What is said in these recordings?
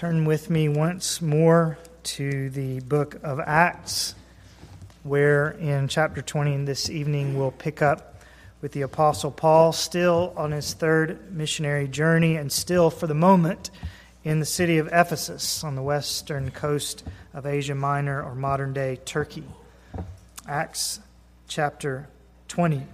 Turn with me once more to the book of Acts, where in chapter 20 this evening we'll pick up with the Apostle Paul, still on his third missionary journey, and still for the moment in the city of Ephesus on the western coast of Asia Minor or modern day Turkey. Acts chapter 20.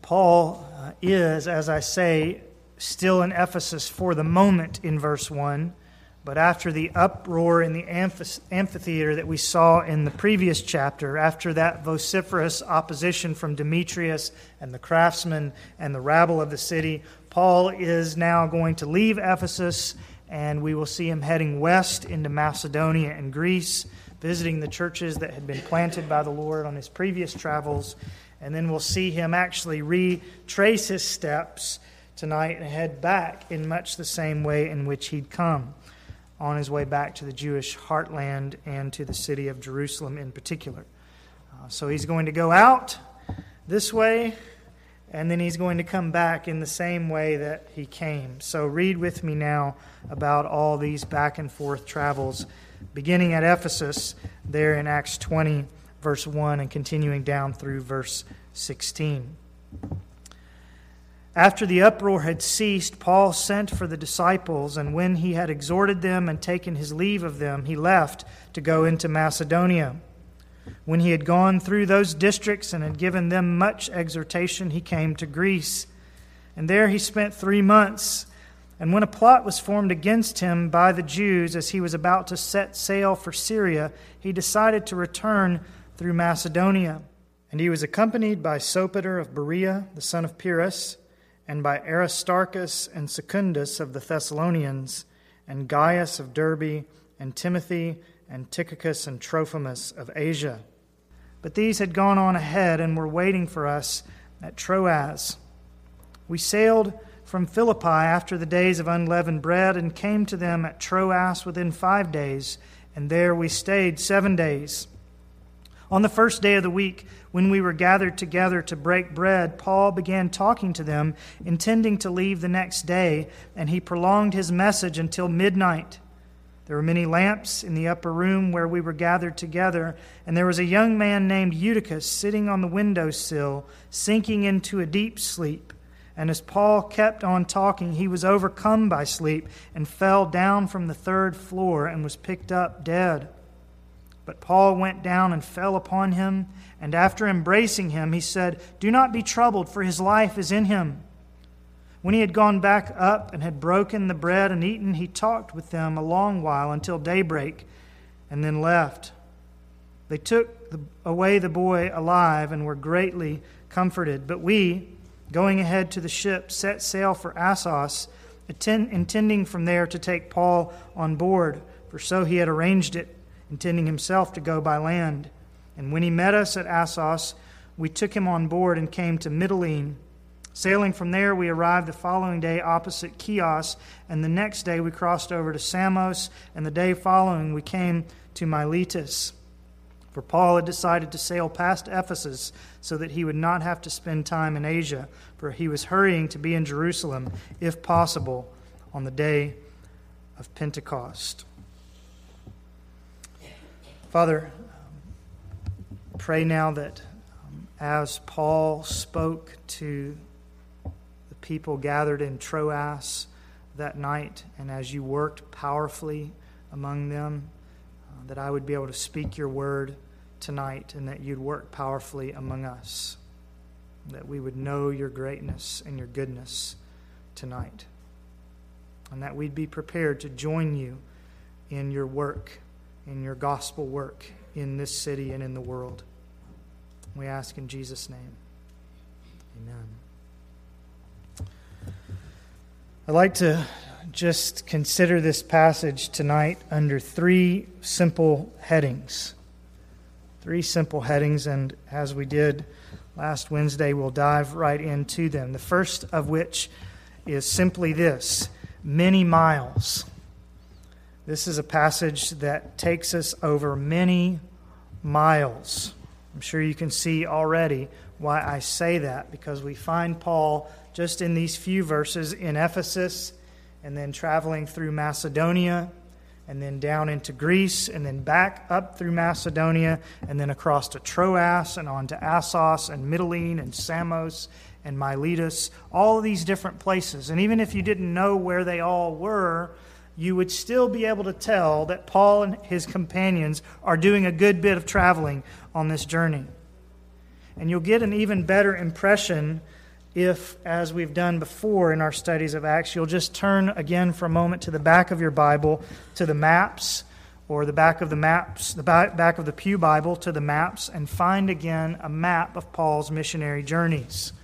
Paul is, as I say, still in Ephesus for the moment in verse 1. But after the uproar in the amphitheater that we saw in the previous chapter, after that vociferous opposition from Demetrius and the craftsmen and the rabble of the city, Paul is now going to leave Ephesus, and we will see him heading west into Macedonia and Greece, visiting the churches that had been planted by the Lord on his previous travels. And then we'll see him actually retrace his steps tonight and head back in much the same way in which he'd come on his way back to the Jewish heartland and to the city of Jerusalem in particular. Uh, so he's going to go out this way, and then he's going to come back in the same way that he came. So read with me now about all these back and forth travels, beginning at Ephesus, there in Acts 20, verse 1, and continuing down through verse 16. After the uproar had ceased, Paul sent for the disciples, and when he had exhorted them and taken his leave of them, he left to go into Macedonia. When he had gone through those districts and had given them much exhortation, he came to Greece. And there he spent three months. And when a plot was formed against him by the Jews as he was about to set sail for Syria, he decided to return through Macedonia. And he was accompanied by Sopater of Berea, the son of Pyrrhus and by Aristarchus and Secundus of the Thessalonians, and Gaius of Derbe, and Timothy, and Tychicus and Trophimus of Asia. But these had gone on ahead and were waiting for us at Troas. We sailed from Philippi after the days of unleavened bread and came to them at Troas within five days, and there we stayed seven days. On the first day of the week, when we were gathered together to break bread, Paul began talking to them, intending to leave the next day, and he prolonged his message until midnight. There were many lamps in the upper room where we were gathered together, and there was a young man named Eutychus sitting on the window sill, sinking into a deep sleep. And as Paul kept on talking, he was overcome by sleep and fell down from the third floor and was picked up dead. But Paul went down and fell upon him, and after embracing him, he said, Do not be troubled, for his life is in him. When he had gone back up and had broken the bread and eaten, he talked with them a long while until daybreak, and then left. They took away the boy alive and were greatly comforted. But we, going ahead to the ship, set sail for Assos, intending from there to take Paul on board, for so he had arranged it intending himself to go by land. And when he met us at Assos, we took him on board and came to Mytilene. Sailing from there, we arrived the following day opposite Chios, and the next day we crossed over to Samos, and the day following we came to Miletus. For Paul had decided to sail past Ephesus so that he would not have to spend time in Asia, for he was hurrying to be in Jerusalem, if possible, on the day of Pentecost. Father, pray now that um, as Paul spoke to the people gathered in Troas that night, and as you worked powerfully among them, uh, that I would be able to speak your word tonight and that you'd work powerfully among us, that we would know your greatness and your goodness tonight, and that we'd be prepared to join you in your work in your gospel work in this city and in the world. We ask in Jesus' name. Amen. I'd like to just consider this passage tonight under three simple headings. Three simple headings, and as we did last Wednesday, we'll dive right into them. The first of which is simply this many miles. This is a passage that takes us over many miles. I'm sure you can see already why I say that, because we find Paul just in these few verses in Ephesus, and then traveling through Macedonia, and then down into Greece, and then back up through Macedonia, and then across to Troas, and on to Assos, and Mytilene, and Samos, and Miletus, all these different places. And even if you didn't know where they all were, you would still be able to tell that Paul and his companions are doing a good bit of traveling on this journey. And you'll get an even better impression if, as we've done before in our studies of Acts, you'll just turn again for a moment to the back of your Bible, to the maps, or the back of the maps, the back of the Pew Bible, to the maps, and find again a map of Paul's missionary journeys.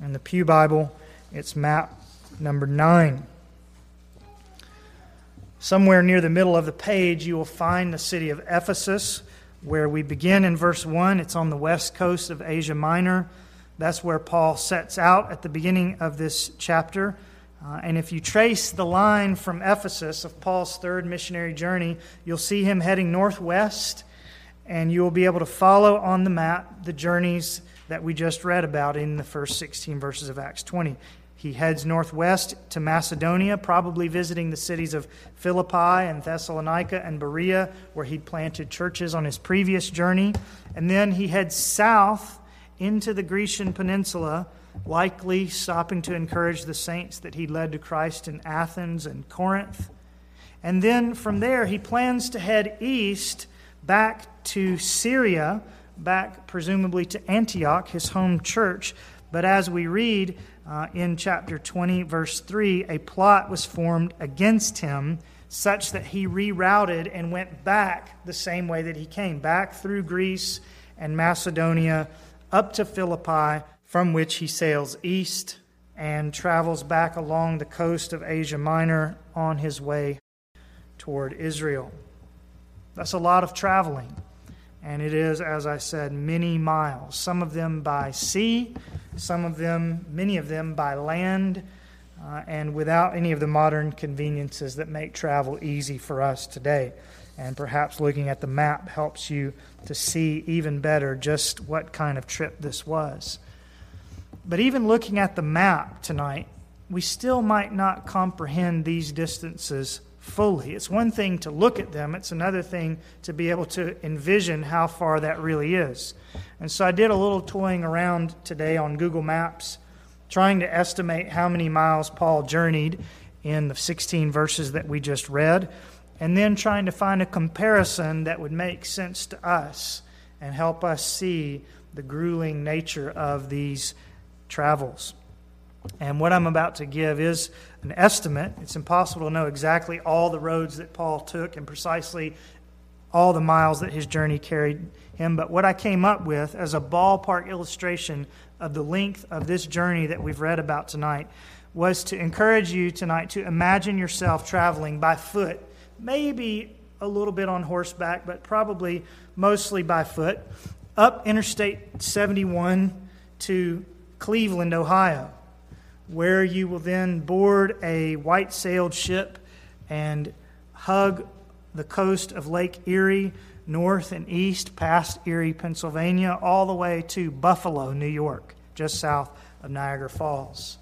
In the Pew Bible, it's map number nine. Somewhere near the middle of the page, you will find the city of Ephesus, where we begin in verse 1. It's on the west coast of Asia Minor. That's where Paul sets out at the beginning of this chapter. Uh, and if you trace the line from Ephesus of Paul's third missionary journey, you'll see him heading northwest, and you will be able to follow on the map the journeys that we just read about in the first 16 verses of Acts 20. He heads northwest to Macedonia, probably visiting the cities of Philippi and Thessalonica and Berea, where he'd planted churches on his previous journey. And then he heads south into the Grecian peninsula, likely stopping to encourage the saints that he led to Christ in Athens and Corinth. And then from there, he plans to head east back to Syria, back presumably to Antioch, his home church. But as we read, uh, in chapter 20, verse 3, a plot was formed against him such that he rerouted and went back the same way that he came, back through Greece and Macedonia up to Philippi, from which he sails east and travels back along the coast of Asia Minor on his way toward Israel. That's a lot of traveling. And it is, as I said, many miles, some of them by sea, some of them, many of them by land, uh, and without any of the modern conveniences that make travel easy for us today. And perhaps looking at the map helps you to see even better just what kind of trip this was. But even looking at the map tonight, we still might not comprehend these distances fully. It's one thing to look at them, it's another thing to be able to envision how far that really is. And so I did a little toying around today on Google Maps, trying to estimate how many miles Paul journeyed in the 16 verses that we just read, and then trying to find a comparison that would make sense to us and help us see the grueling nature of these travels. And what I'm about to give is an estimate. It's impossible to know exactly all the roads that Paul took and precisely all the miles that his journey carried him. But what I came up with as a ballpark illustration of the length of this journey that we've read about tonight was to encourage you tonight to imagine yourself traveling by foot, maybe a little bit on horseback, but probably mostly by foot, up Interstate 71 to Cleveland, Ohio where you will then board a white sailed ship and hug the coast of Lake Erie north and east past Erie, Pennsylvania, all the way to Buffalo, New York, just south of Niagara Falls.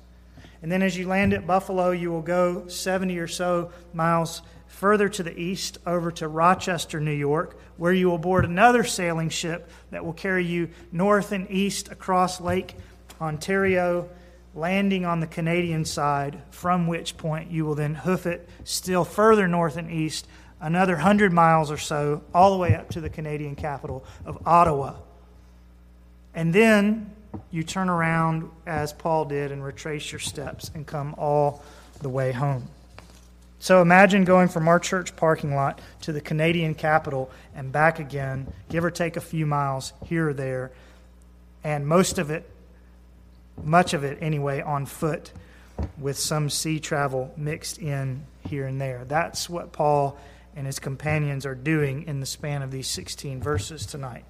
And then as you land at Buffalo, you will go 70 or so miles further to the east over to Rochester, New York, where you will board another sailing ship that will carry you north and east across Lake Ontario landing on the Canadian side, from which point you will then hoof it still further north and east, another 100 miles or so, all the way up to the Canadian capital of Ottawa. And then you turn around, as Paul did, and retrace your steps and come all the way home. So imagine going from our church parking lot to the Canadian capital and back again, give or take a few miles here or there, and most of it much of it anyway, on foot with some sea travel mixed in here and there. That's what Paul and his companions are doing in the span of these 16 verses tonight.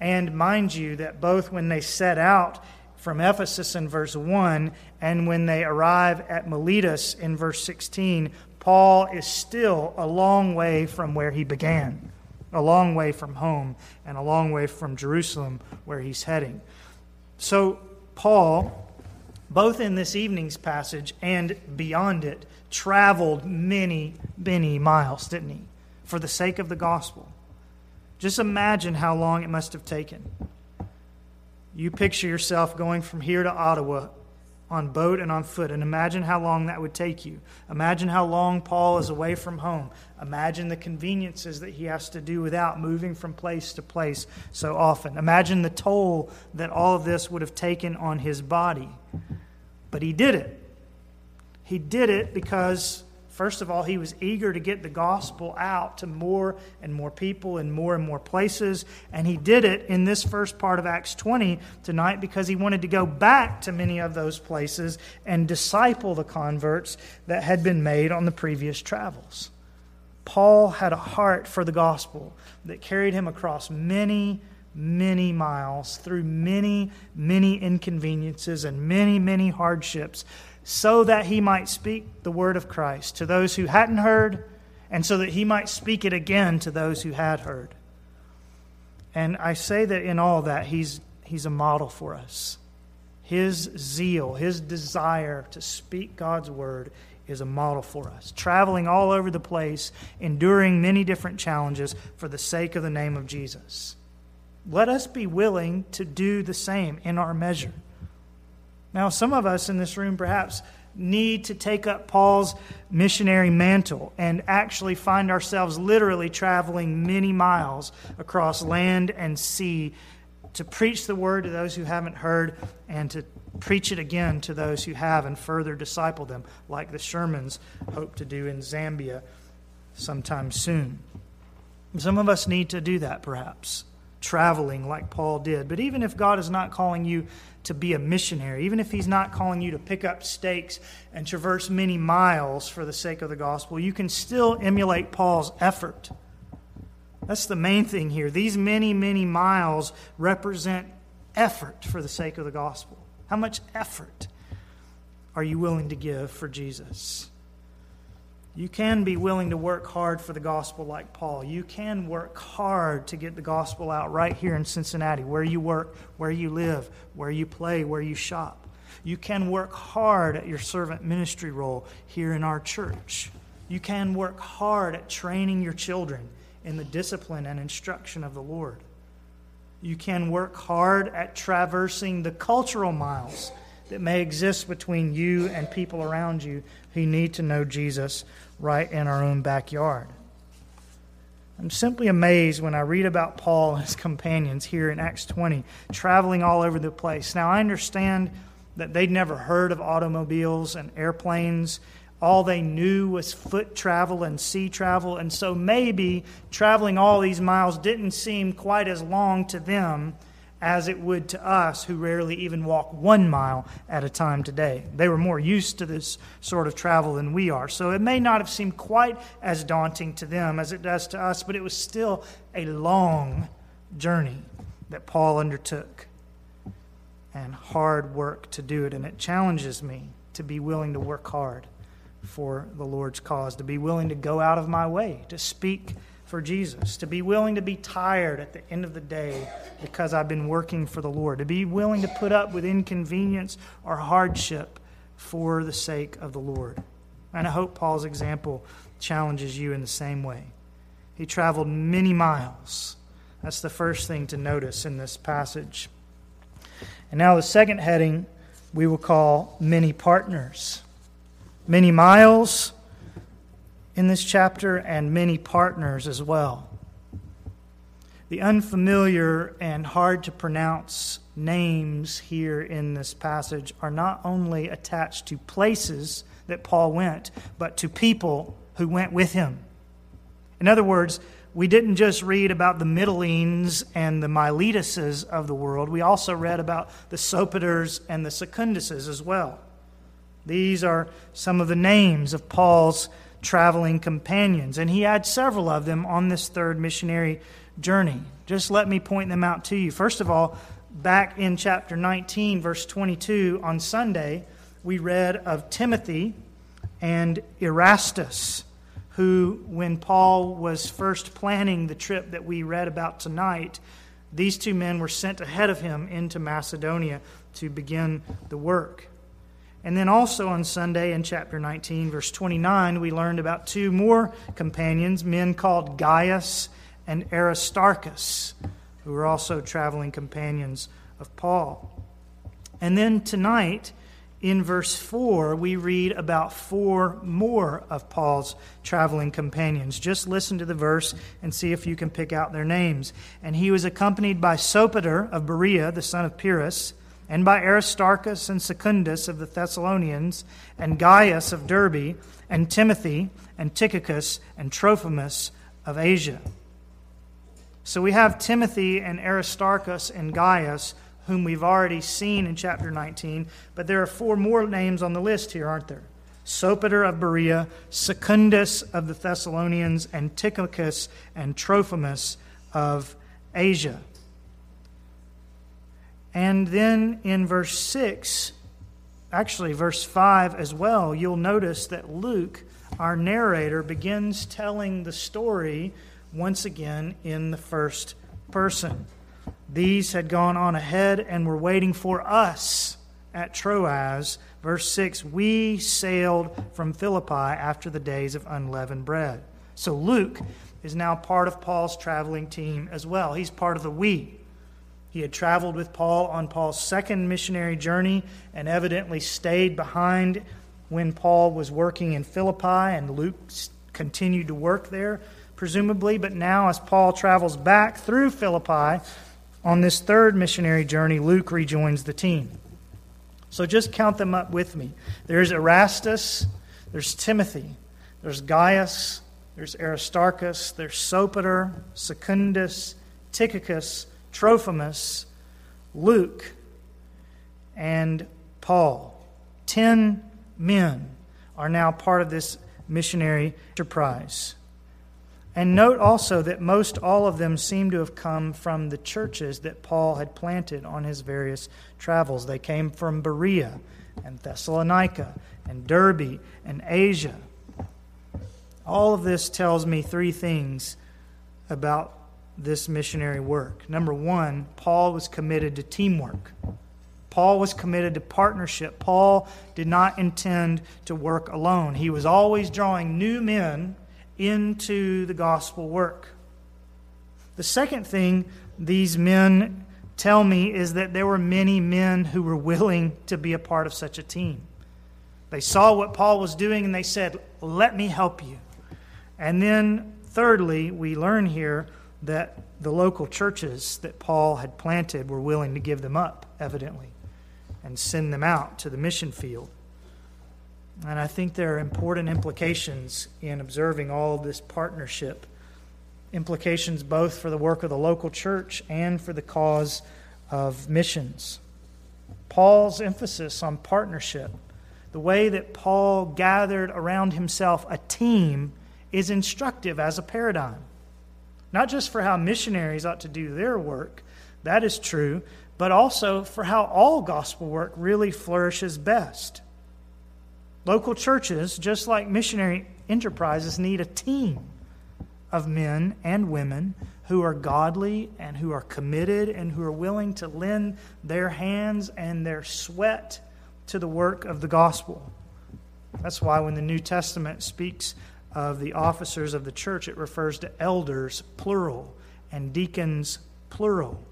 And mind you, that both when they set out from Ephesus in verse 1 and when they arrive at Miletus in verse 16, Paul is still a long way from where he began, a long way from home, and a long way from Jerusalem where he's heading. So Paul, both in this evening's passage and beyond it, traveled many, many miles, didn't he? For the sake of the gospel. Just imagine how long it must have taken. You picture yourself going from here to Ottawa on boat and on foot, and imagine how long that would take you. Imagine how long Paul is away from home. Imagine the conveniences that he has to do without moving from place to place so often. Imagine the toll that all of this would have taken on his body. But he did it. He did it because First of all, he was eager to get the gospel out to more and more people in more and more places. And he did it in this first part of Acts 20 tonight because he wanted to go back to many of those places and disciple the converts that had been made on the previous travels. Paul had a heart for the gospel that carried him across many, many miles, through many, many inconveniences and many, many hardships so that he might speak the word of Christ to those who hadn't heard, and so that he might speak it again to those who had heard. And I say that in all that, he's, he's a model for us. His zeal, his desire to speak God's word is a model for us. Traveling all over the place, enduring many different challenges for the sake of the name of Jesus. Let us be willing to do the same in our measure. Now, some of us in this room perhaps need to take up Paul's missionary mantle and actually find ourselves literally traveling many miles across land and sea to preach the word to those who haven't heard and to preach it again to those who have and further disciple them, like the Shermans hope to do in Zambia sometime soon. Some of us need to do that, perhaps, traveling like Paul did. But even if God is not calling you to be a missionary, even if He's not calling you to pick up stakes and traverse many miles for the sake of the gospel, you can still emulate Paul's effort. That's the main thing here. These many, many miles represent effort for the sake of the gospel. How much effort are you willing to give for Jesus? You can be willing to work hard for the gospel like Paul. You can work hard to get the gospel out right here in Cincinnati, where you work, where you live, where you play, where you shop. You can work hard at your servant ministry role here in our church. You can work hard at training your children in the discipline and instruction of the Lord. You can work hard at traversing the cultural miles that may exist between you and people around you who need to know Jesus right in our own backyard. I'm simply amazed when I read about Paul and his companions here in Acts 20, traveling all over the place. Now, I understand that they'd never heard of automobiles and airplanes. All they knew was foot travel and sea travel, and so maybe traveling all these miles didn't seem quite as long to them as it would to us who rarely even walk one mile at a time today. They were more used to this sort of travel than we are. So it may not have seemed quite as daunting to them as it does to us, but it was still a long journey that Paul undertook and hard work to do it. And it challenges me to be willing to work hard for the Lord's cause, to be willing to go out of my way, to speak for Jesus, to be willing to be tired at the end of the day because I've been working for the Lord, to be willing to put up with inconvenience or hardship for the sake of the Lord. And I hope Paul's example challenges you in the same way. He traveled many miles. That's the first thing to notice in this passage. And now, the second heading we will call many partners. Many miles in this chapter and many partners as well. The unfamiliar and hard to pronounce names here in this passage are not only attached to places that Paul went, but to people who went with him. In other words, we didn't just read about the Mytilenes and the Miletuses of the world, we also read about the Sopaters and the Secunduses as well. These are some of the names of Paul's traveling companions, and he had several of them on this third missionary journey. Just let me point them out to you. First of all, back in chapter 19, verse 22, on Sunday, we read of Timothy and Erastus, who, when Paul was first planning the trip that we read about tonight, these two men were sent ahead of him into Macedonia to begin the work. And then also on Sunday in chapter 19, verse 29, we learned about two more companions, men called Gaius and Aristarchus, who were also traveling companions of Paul. And then tonight, in verse 4, we read about four more of Paul's traveling companions. Just listen to the verse and see if you can pick out their names. And he was accompanied by Sopater of Berea, the son of Pyrrhus, and by Aristarchus and Secundus of the Thessalonians, and Gaius of Derbe, and Timothy, and Tychicus, and Trophimus of Asia. So we have Timothy and Aristarchus and Gaius whom we've already seen in chapter 19, but there are four more names on the list here, aren't there? Sopater of Berea, Secundus of the Thessalonians, and Tychicus and Trophimus of Asia. And then in verse 6, actually, verse 5 as well, you'll notice that Luke, our narrator, begins telling the story once again in the first person. These had gone on ahead and were waiting for us at Troas. Verse 6 We sailed from Philippi after the days of unleavened bread. So Luke is now part of Paul's traveling team as well. He's part of the we. He had traveled with Paul on Paul's second missionary journey and evidently stayed behind when Paul was working in Philippi, and Luke continued to work there, presumably. But now, as Paul travels back through Philippi, on this third missionary journey, Luke rejoins the team. So just count them up with me. There's Erastus, there's Timothy, there's Gaius, there's Aristarchus, there's Sopater, Secundus, Tychicus, Trophimus, Luke, and Paul. Ten men are now part of this missionary enterprise. And note also that most all of them seem to have come from the churches that Paul had planted on his various travels. They came from Berea and Thessalonica and Derbe and Asia. All of this tells me three things about this missionary work. Number one, Paul was committed to teamwork. Paul was committed to partnership. Paul did not intend to work alone. He was always drawing new men into the gospel work. The second thing these men tell me is that there were many men who were willing to be a part of such a team. They saw what Paul was doing and they said, Let me help you. And then, thirdly, we learn here that the local churches that Paul had planted were willing to give them up, evidently, and send them out to the mission field. And I think there are important implications in observing all of this partnership. Implications both for the work of the local church and for the cause of missions. Paul's emphasis on partnership, the way that Paul gathered around himself a team, is instructive as a paradigm. Not just for how missionaries ought to do their work, that is true, but also for how all gospel work really flourishes best. Local churches, just like missionary enterprises, need a team of men and women who are godly and who are committed and who are willing to lend their hands and their sweat to the work of the gospel. That's why when the New Testament speaks of the officers of the church, it refers to elders, plural, and deacons, plural.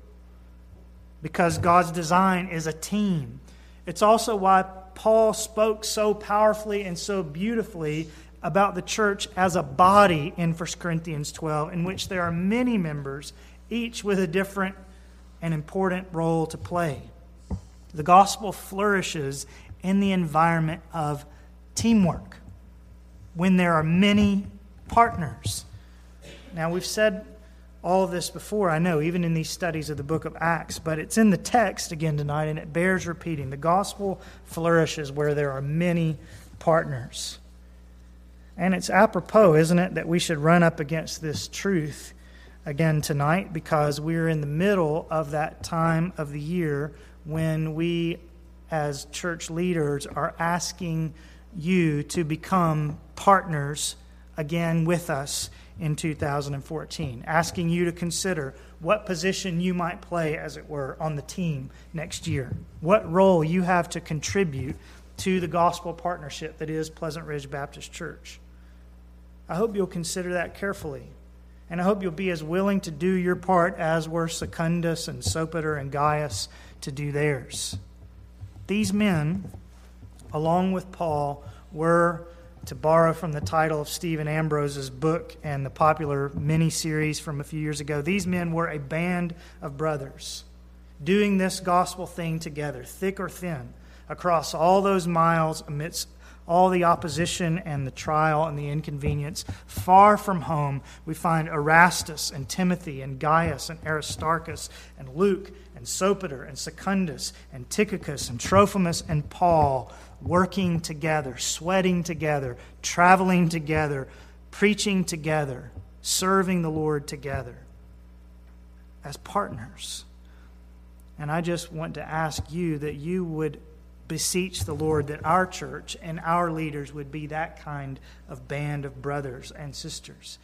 Because God's design is a team. It's also why Paul spoke so powerfully and so beautifully about the church as a body in 1 Corinthians 12, in which there are many members, each with a different and important role to play. The gospel flourishes in the environment of teamwork when there are many partners. Now, we've said all of this before, I know, even in these studies of the book of Acts, but it's in the text again tonight, and it bears repeating. The gospel flourishes where there are many partners. And it's apropos, isn't it, that we should run up against this truth again tonight because we're in the middle of that time of the year when we, as church leaders, are asking you to become partners again with us in 2014, asking you to consider what position you might play, as it were, on the team next year, what role you have to contribute to the gospel partnership that is Pleasant Ridge Baptist Church. I hope you'll consider that carefully. And I hope you'll be as willing to do your part as were Secundus and Sopater and Gaius to do theirs. These men, along with Paul, were, to borrow from the title of Stephen Ambrose's book and the popular mini series from a few years ago, these men were a band of brothers doing this gospel thing together, thick or thin, across all those miles amidst all the opposition and the trial and the inconvenience. Far from home, we find Erastus and Timothy and Gaius and Aristarchus and Luke and Sopater and Secundus and Tychicus and Trophimus and Paul working together, sweating together, traveling together, preaching together, serving the Lord together as partners. And I just want to ask you that you would beseech the Lord that our church and our leaders would be that kind of band of brothers and sisters.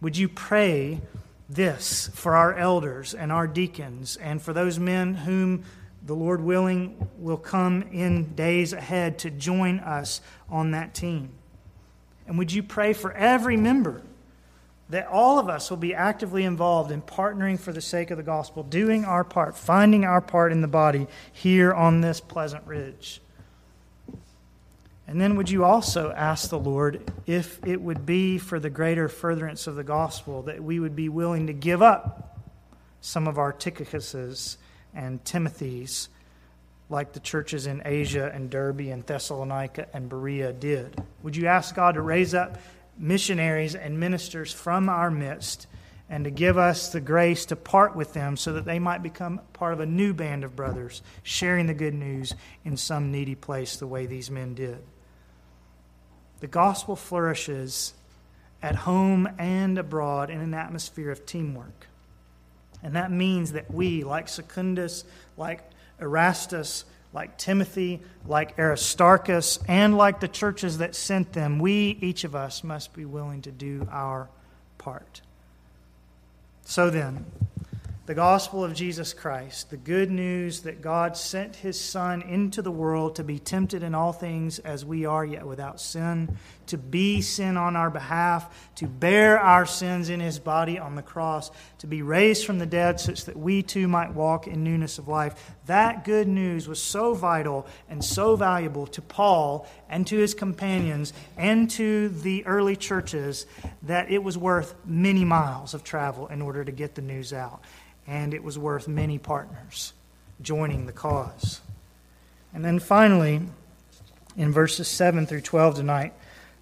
Would you pray this for our elders and our deacons and for those men whom the Lord willing will come in days ahead to join us on that team? And would you pray for every member? that all of us will be actively involved in partnering for the sake of the gospel, doing our part, finding our part in the body here on this pleasant ridge. And then would you also ask the Lord if it would be for the greater furtherance of the gospel that we would be willing to give up some of our Tychicuses and Timothys like the churches in Asia and Derbe and Thessalonica and Berea did? Would you ask God to raise up missionaries and ministers from our midst and to give us the grace to part with them so that they might become part of a new band of brothers, sharing the good news in some needy place the way these men did. The gospel flourishes at home and abroad in an atmosphere of teamwork. And that means that we, like Secundus, like Erastus, like Timothy, like Aristarchus, and like the churches that sent them, we, each of us, must be willing to do our part. So then, the gospel of Jesus Christ, the good news that God sent his Son into the world to be tempted in all things as we are, yet without sin, to be sin on our behalf, to bear our sins in his body on the cross, to be raised from the dead such that we too might walk in newness of life. That good news was so vital and so valuable to Paul and to his companions and to the early churches that it was worth many miles of travel in order to get the news out and it was worth many partners joining the cause. And then finally, in verses 7 through 12 tonight,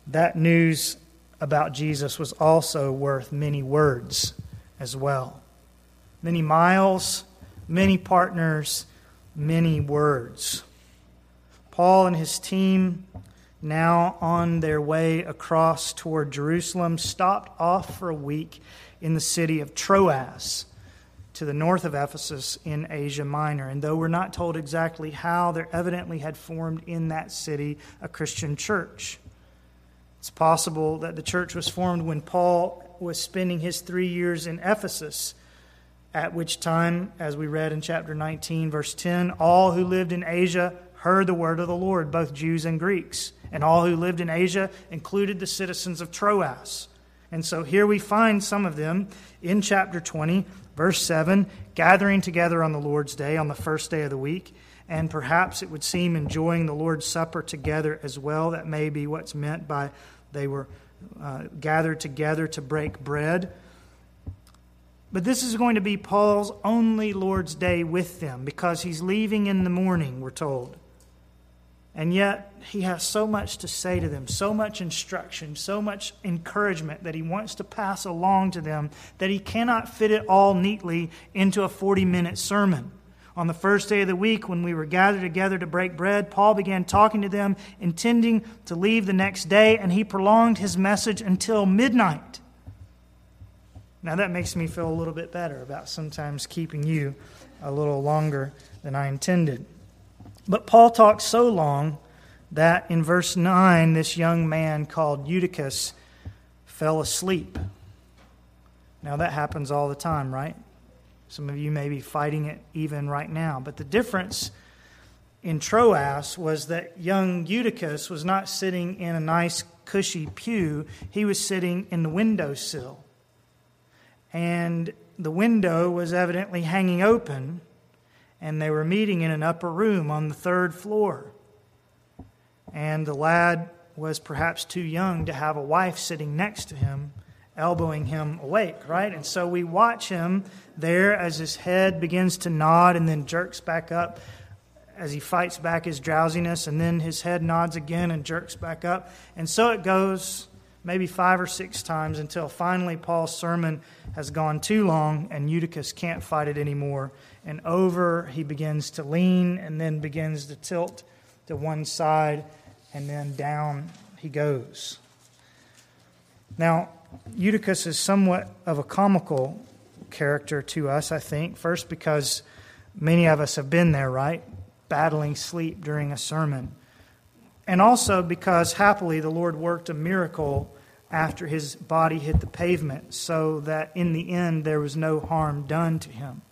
that news about Jesus was also worth many words as well. Many miles, many partners, many words. Paul and his team, now on their way across toward Jerusalem, stopped off for a week in the city of Troas to the north of Ephesus in Asia Minor. And though we're not told exactly how, there evidently had formed in that city a Christian church. It's possible that the church was formed when Paul was spending his three years in Ephesus, at which time, as we read in chapter 19, verse 10, all who lived in Asia heard the word of the Lord, both Jews and Greeks. And all who lived in Asia included the citizens of Troas. And so here we find some of them in chapter 20 Verse 7 gathering together on the Lord's day, on the first day of the week, and perhaps it would seem enjoying the Lord's Supper together as well. That may be what's meant by they were uh, gathered together to break bread. But this is going to be Paul's only Lord's day with them because he's leaving in the morning, we're told. And yet, he has so much to say to them, so much instruction, so much encouragement that he wants to pass along to them that he cannot fit it all neatly into a 40 minute sermon. On the first day of the week, when we were gathered together to break bread, Paul began talking to them, intending to leave the next day, and he prolonged his message until midnight. Now, that makes me feel a little bit better about sometimes keeping you a little longer than I intended. But Paul talked so long that in verse 9, this young man called Eutychus fell asleep. Now, that happens all the time, right? Some of you may be fighting it even right now. But the difference in Troas was that young Eutychus was not sitting in a nice, cushy pew, he was sitting in the windowsill. And the window was evidently hanging open, and they were meeting in an upper room on the third floor. And the lad was perhaps too young to have a wife sitting next to him, elbowing him awake, right? And so we watch him there as his head begins to nod and then jerks back up as he fights back his drowsiness, and then his head nods again and jerks back up. And so it goes maybe five or six times until finally Paul's sermon has gone too long and Eutychus can't fight it anymore. And over he begins to lean and then begins to tilt to one side and then down he goes. Now, Eutychus is somewhat of a comical character to us, I think. First, because many of us have been there, right? Battling sleep during a sermon. And also because happily the Lord worked a miracle after his body hit the pavement, so that in the end there was no harm done to him.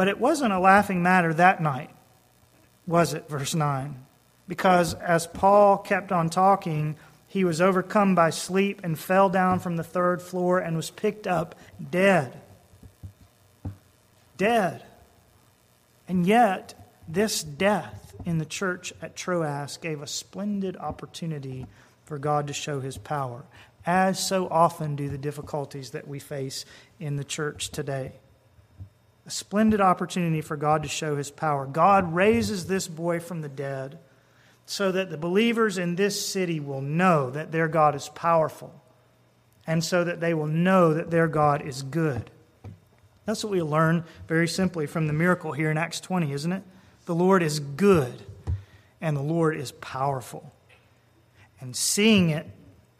But it wasn't a laughing matter that night, was it? Verse 9 because as Paul kept on talking, he was overcome by sleep and fell down from the third floor and was picked up dead. Dead. And yet, this death in the church at Troas gave a splendid opportunity for God to show his power, as so often do the difficulties that we face in the church today. A splendid opportunity for God to show his power. God raises this boy from the dead so that the believers in this city will know that their God is powerful and so that they will know that their God is good. That's what we learn very simply from the miracle here in Acts 20, isn't it? The Lord is good and the Lord is powerful. And seeing it,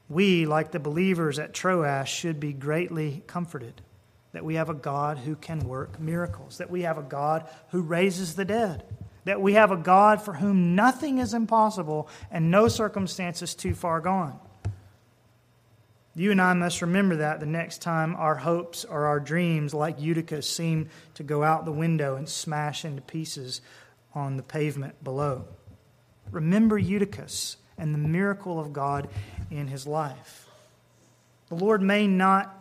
we, like the believers at Troas, should be greatly comforted that we have a God who can work miracles, that we have a God who raises the dead that we have a God for whom nothing is impossible and no circumstance is too far gone. You and I must remember that the next time our hopes or our dreams, like Eutychus, seem to go out the window and smash into pieces on the pavement below. Remember Eutychus and the miracle of God in his life. The Lord may not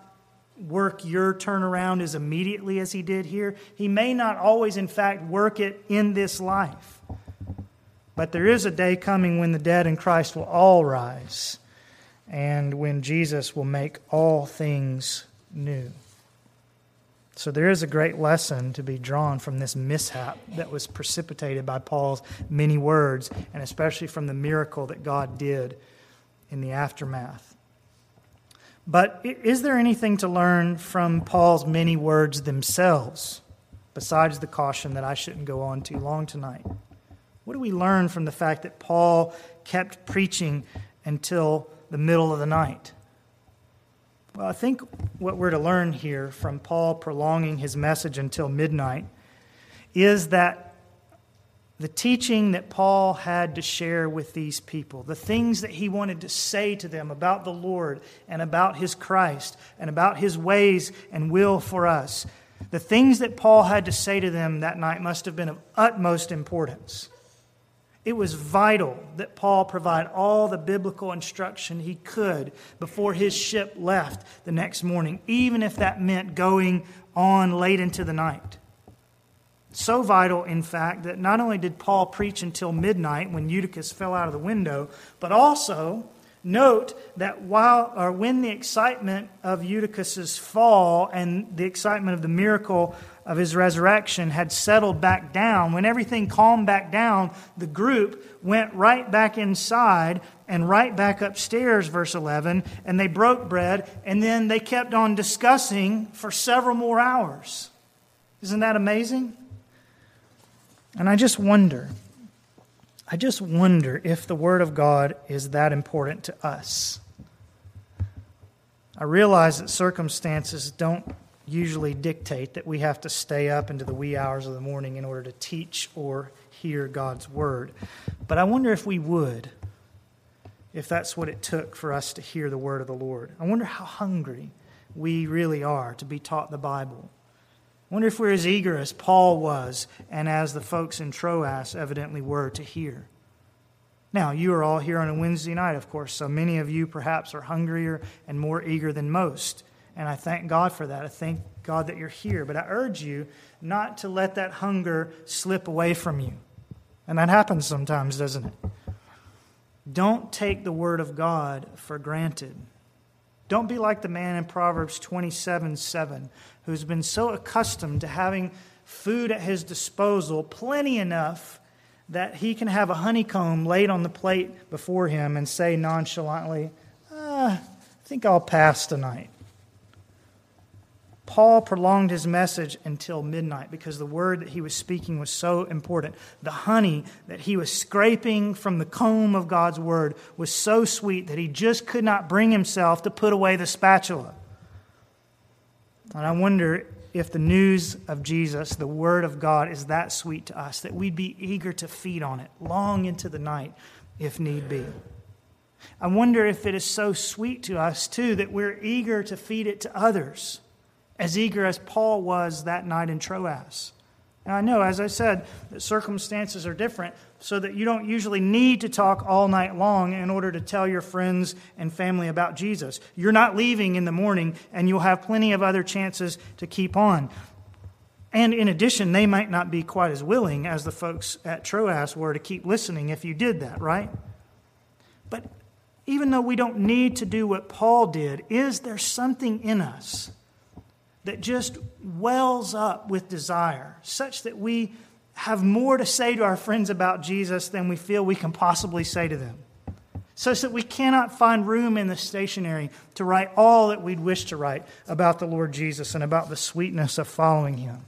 work your turnaround as immediately as he did here. He may not always, in fact, work it in this life. But there is a day coming when the dead in Christ will all rise and when Jesus will make all things new. So there is a great lesson to be drawn from this mishap that was precipitated by Paul's many words, and especially from the miracle that God did in the aftermath. But is there anything to learn from Paul's many words themselves, besides the caution that I shouldn't go on too long tonight? What do we learn from the fact that Paul kept preaching until the middle of the night? Well, I think what we're to learn here from Paul prolonging his message until midnight is that the teaching that Paul had to share with these people, the things that he wanted to say to them about the Lord and about his Christ and about his ways and will for us, the things that Paul had to say to them that night must have been of utmost importance. It was vital that Paul provide all the biblical instruction he could before his ship left the next morning, even if that meant going on late into the night. So vital, in fact, that not only did Paul preach until midnight when Eutychus fell out of the window, but also note that while or when the excitement of Eutychus's fall and the excitement of the miracle of his resurrection had settled back down, when everything calmed back down, the group went right back inside and right back upstairs, verse 11, and they broke bread, and then they kept on discussing for several more hours. Isn't that amazing? And I just wonder, I just wonder if the Word of God is that important to us. I realize that circumstances don't usually dictate that we have to stay up into the wee hours of the morning in order to teach or hear God's Word. But I wonder if we would, if that's what it took for us to hear the Word of the Lord. I wonder how hungry we really are to be taught the Bible. Wonder if we're as eager as Paul was and as the folks in Troas evidently were to hear. Now, you are all here on a Wednesday night, of course, so many of you perhaps are hungrier and more eager than most. And I thank God for that. I thank God that you're here. But I urge you not to let that hunger slip away from you. And that happens sometimes, doesn't it? Don't take the word of God for granted. Don't be like the man in Proverbs 27 7, who's been so accustomed to having food at his disposal, plenty enough that he can have a honeycomb laid on the plate before him and say nonchalantly, ah, I think I'll pass tonight. Paul prolonged his message until midnight because the word that he was speaking was so important. The honey that he was scraping from the comb of God's word was so sweet that he just could not bring himself to put away the spatula. And I wonder if the news of Jesus, the word of God, is that sweet to us that we'd be eager to feed on it long into the night if need be. I wonder if it is so sweet to us, too, that we're eager to feed it to others as eager as Paul was that night in Troas. And I know, as I said, that circumstances are different, so that you don't usually need to talk all night long in order to tell your friends and family about Jesus. You're not leaving in the morning, and you'll have plenty of other chances to keep on. And in addition, they might not be quite as willing as the folks at Troas were to keep listening if you did that, right? But even though we don't need to do what Paul did, is there something in us? That just wells up with desire, such that we have more to say to our friends about Jesus than we feel we can possibly say to them, such that we cannot find room in the stationery to write all that we'd wish to write about the Lord Jesus and about the sweetness of following him.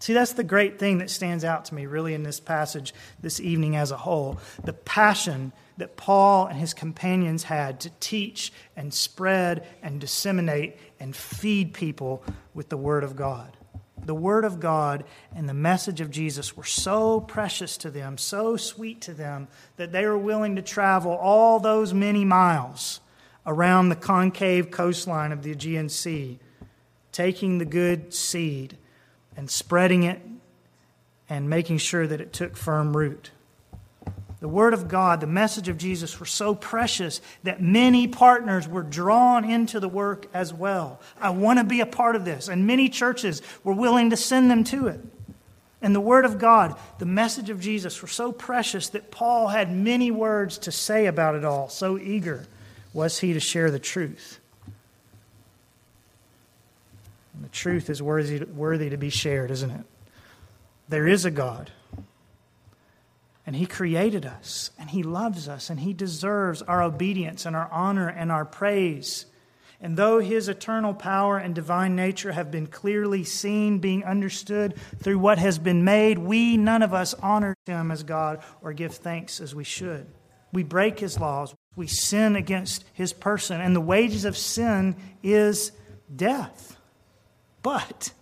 See, that's the great thing that stands out to me, really, in this passage this evening as a whole. The passion that Paul and his companions had to teach and spread and disseminate and feed people with the Word of God. The Word of God and the message of Jesus were so precious to them, so sweet to them, that they were willing to travel all those many miles around the concave coastline of the Aegean Sea, taking the good seed and spreading it and making sure that it took firm root. The Word of God, the message of Jesus were so precious that many partners were drawn into the work as well. I want to be a part of this. And many churches were willing to send them to it. And the Word of God, the message of Jesus, were so precious that Paul had many words to say about it all. So eager was he to share the truth. And the truth is worthy, worthy to be shared, isn't it? There is a God. And He created us, and He loves us, and He deserves our obedience and our honor and our praise. And though His eternal power and divine nature have been clearly seen, being understood through what has been made, we, none of us, honor Him as God or give thanks as we should. We break His laws, we sin against His person, and the wages of sin is death. But,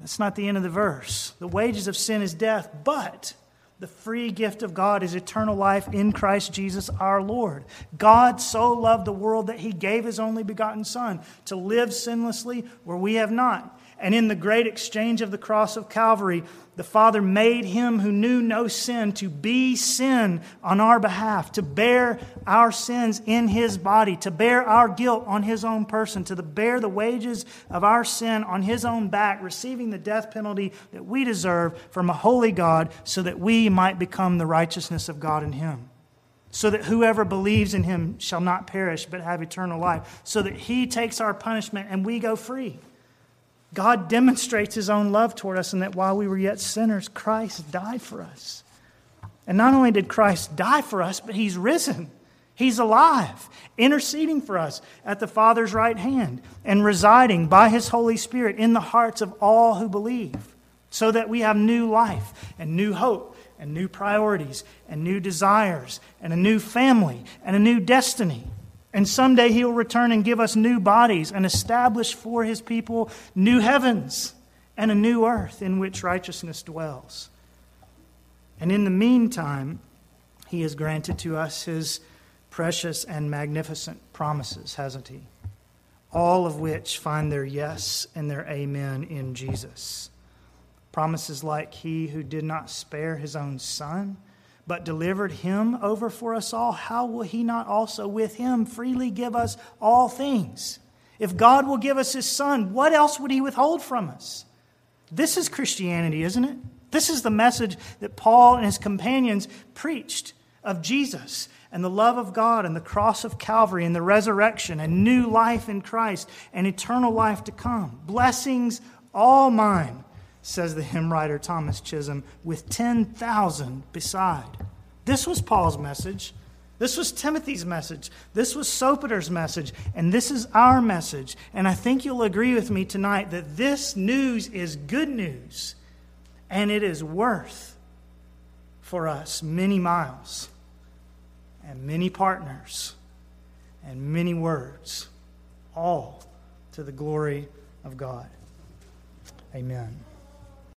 that's not the end of the verse. The wages of sin is death, but the free gift of God is eternal life in Christ Jesus our Lord. God so loved the world that he gave his only begotten Son to live sinlessly where we have not and in the great exchange of the cross of Calvary, the Father made him who knew no sin to be sin on our behalf, to bear our sins in his body, to bear our guilt on his own person, to bear the wages of our sin on his own back, receiving the death penalty that we deserve from a holy God, so that we might become the righteousness of God in him so that whoever believes in him shall not perish but have eternal life, so that he takes our punishment and we go free. God demonstrates his own love toward us in that while we were yet sinners, Christ died for us. And not only did Christ die for us, but he's risen. He's alive, interceding for us at the Father's right hand and residing by his Holy Spirit in the hearts of all who believe, so that we have new life and new hope and new priorities and new desires and a new family and a new destiny. And someday he'll return and give us new bodies and establish for his people new heavens and a new earth in which righteousness dwells. And in the meantime, he has granted to us his precious and magnificent promises, hasn't he? all of which find their yes and their amen in Jesus. Promises like He who did not spare His own Son, but delivered Him over for us all, how will He not also with Him freely give us all things? If God will give us His Son, what else would He withhold from us? This is Christianity, isn't it? This is the message that Paul and his companions preached of Jesus and the love of God and the cross of Calvary and the resurrection and new life in Christ and eternal life to come. Blessings all mine, says the hymn writer Thomas Chisholm, with 10,000 beside. This was Paul's message. This was Timothy's message. This was Sopater's message. And this is our message. And I think you'll agree with me tonight that this news is good news. And it is worth for us many miles and many partners and many words, all to the glory of God. Amen.